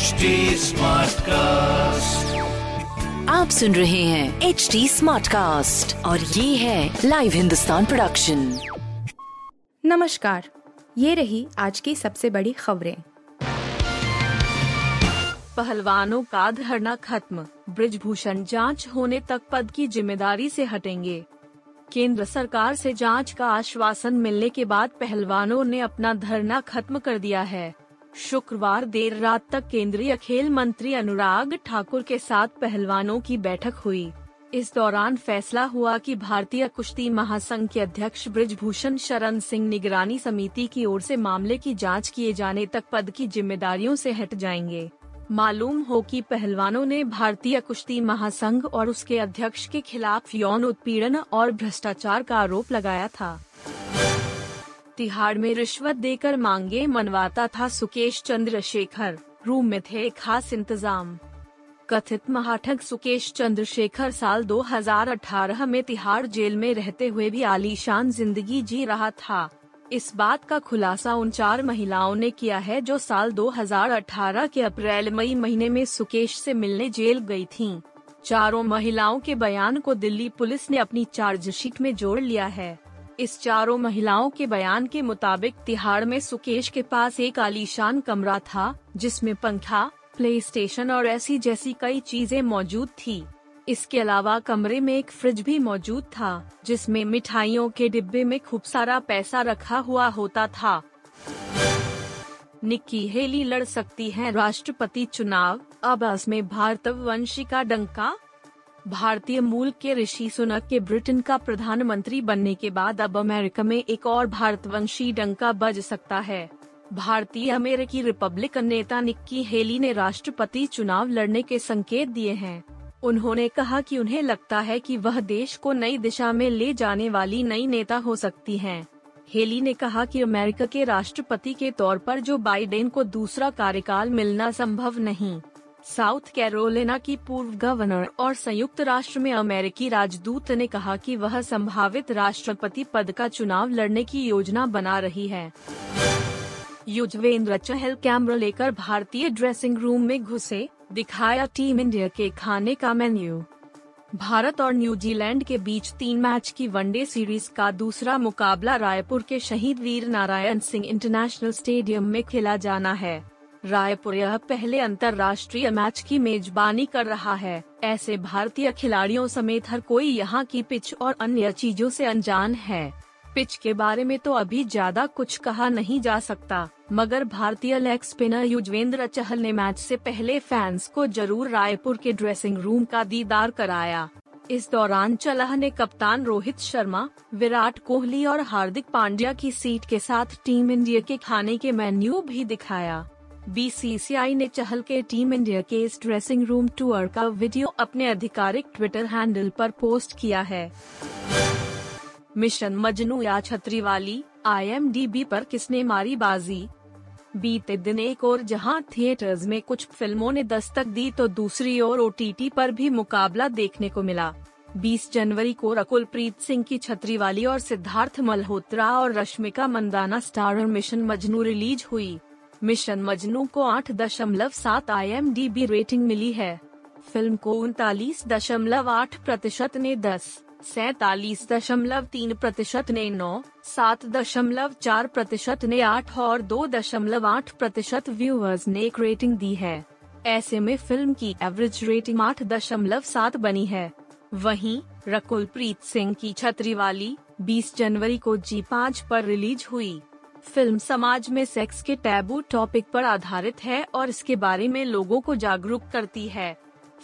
HD Smartcast. आप सुन रहे हैं एच डी स्मार्ट कास्ट और ये है लाइव हिंदुस्तान प्रोडक्शन नमस्कार ये रही आज की सबसे बड़ी खबरें। पहलवानों का धरना खत्म ब्रिजभूषण जाँच होने तक पद की ज़िम्मेदारी से हटेंगे। केंद्र सरकार से जाँच का आश्वासन मिलने के बाद पहलवानों ने अपना धरना खत्म कर दिया है। शुक्रवार देर रात तक केंद्रीय खेल मंत्री अनुराग ठाकुर के साथ पहलवानों की बैठक हुई। इस दौरान फैसला हुआ कि भारतीय कुश्ती महासंघ के अध्यक्ष ब्रिजभूषण शरण सिंह निगरानी समिति की ओर से मामले की जाँच किए जाने तक पद की जिम्मेदारियों से हट जाएँगे। मालूम हो कि पहलवानों ने भारतीय कुश्ती महासंघ और उसके अध्यक्ष के खिलाफ यौन उत्पीड़न और भ्रष्टाचार का आरोप लगाया था। तिहाड़ में रिश्वत देकर मांगे, मनवाता था सुकेश चंद्रशेखर। रूम में थे खास इंतज़ाम। कथित महाठग सुकेश चंद्रशेखर साल 2018 में तिहाड़ जेल में रहते हुए भी आलीशान ज़िंदगी जी रहा था। इस बात का खुलासा उन चार महिलाओं ने किया है जो साल 2018 के अप्रैल, मई महीने में सुकेश से मिलने जेल गई थीं। चारों महिलाओं के बयान को दिल्ली पुलिस ने अपनी चार्जशीट में जोड़ लिया है। इस चारों महिलाओं के बयान के मुताबिक तिहाड़ में सुकेश के पास एक आलीशान कमरा था, जिसमें पंखा प्ले स्टेशन और ऐसी जैसी कई चीज़ें मौजूद थी। इसके अलावा कमरे में एक फ्रिज भी मौजूद था, जिसमें मिठाइयों के डिब्बे में खूब सारा पैसा रखा हुआ होता था। निक्की हेली लड़ सकती है राष्ट्रपति चुनाव, अब में भारत वंशी का डंका भारतीय मूल के ऋषि सुनक के ब्रिटेन का प्रधानमंत्री बनने के बाद अब अमेरिका में एक और भारतवंशी डंका बज सकता है। भारतीय अमेरिकी रिपब्लिकन नेता निक्की हेली ने राष्ट्रपति चुनाव लड़ने के संकेत दिए हैं। उन्होंने कहा कि उन्हें लगता है कि वह देश को नई दिशा में ले जाने वाली नई नेता हो सकती हैं। हेली ने कहा कि अमेरिका के राष्ट्रपति के तौर पर जो बाइडेन को दूसरा कार्यकाल मिलना संभव नहीं। साउथ कैरोलिना की पूर्व गवर्नर और संयुक्त राष्ट्र में अमेरिकी राजदूत ने कहा कि वह संभावित राष्ट्रपति पद का चुनाव लड़ने की योजना बना रही है। युजवेंद्र चहल कैमरा लेकर भारतीय ड्रेसिंग रूम में घुसे, दिखाया टीम इंडिया के खाने का मेन्यू। भारत और न्यूजीलैंड के बीच तीन मैच की वनडे सीरीज़ का दूसरा मुकाबला रायपुर के शहीद वीर नारायण सिंह इंटरनेशनल स्टेडियम में खेला जाना है। रायपुर यह पहले अंतर्राष्ट्रीय मैच की मेजबानी कर रहा है। ऐसे भारतीय खिलाड़ियों समेत हर कोई यहाँ की पिच और अन्य चीज़ों से अनजान है। पिच के बारे में तो अभी ज़्यादा कुछ कहा नहीं जा सकता, मगर भारतीय लेग स्पिनर युजवेंद्र चहल ने मैच से पहले फैंस को ज़रूर रायपुर के ड्रेसिंग रूम का दीदार कराया। इस दौरान चलह ने कप्तान रोहित शर्मा, विराट कोहली और हार्दिक पांड्या की सीट के साथ टीम इंडिया के खाने के मेन्यू भी दिखाया। बीसीसीआई ने चहल के टीम इंडिया के इस ड्रेसिंग रूम टूर का वीडियो अपने आधिकारिक ट्विटर हैंडल पर पोस्ट किया है। मिशन मजनू या छतरी वाली आई पर किसने मारी बाजी? बीते दिन एक और जहाँ थिएटर्स में कुछ फ़िल्मों ने दस्तक दी तो दूसरी ओर ओटीटी पर भी मुकाबला देखने को मिला। 20 जनवरी को रकुल प्रीत सिंह की छतरी वाली और सिद्धार्थ मल्होत्रा और Rashmika Mandanna star Mission Majnu release हुई। मिशन मजनू को आठ दशमलव सात आई रेटिंग मिली है। फ़िल्म को उनतालीस दशमलव आठ प्रतिशत ने दस, सैतालीस दशमलव तीन प्रतिशत ने नौ, सात दशमलव चार प्रतिशत ने आठ और दो दशमलव आठ प्रतिशत व्यूअर्स ने एक रेटिंग दी है। ऐसे में फ़िल्म की एवरेज रेटिंग आठ दशमलव सात बनी है। वहीं रकुल प्रीत सिंह की छतरी वाली 20 जनवरी को जी पाँच पर रिलीज़ हुई। फ़िल्म समाज में सेक्स के टैबू टॉपिक पर आधारित है और इसके बारे में लोगों को जागरूक करती है।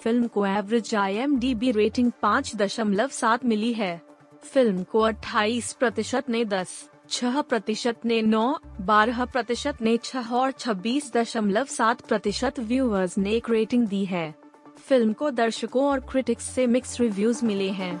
फ़िल्म को एवरेज आईएमडीबी रेटिंग पाँच दशमलव सात मिली है। फ़िल्म को 28 प्रतिशत ने 10, छह प्रतिशत ने 9, 12 प्रतिशत ने छह और 26 दशमलव सात प्रतिशत व्यूअर्स ने एक रेटिंग दी है। फ़िल्म को दर्शकों और क्रिटिक्स से मिक्स रिव्यूज़ मिले हैं।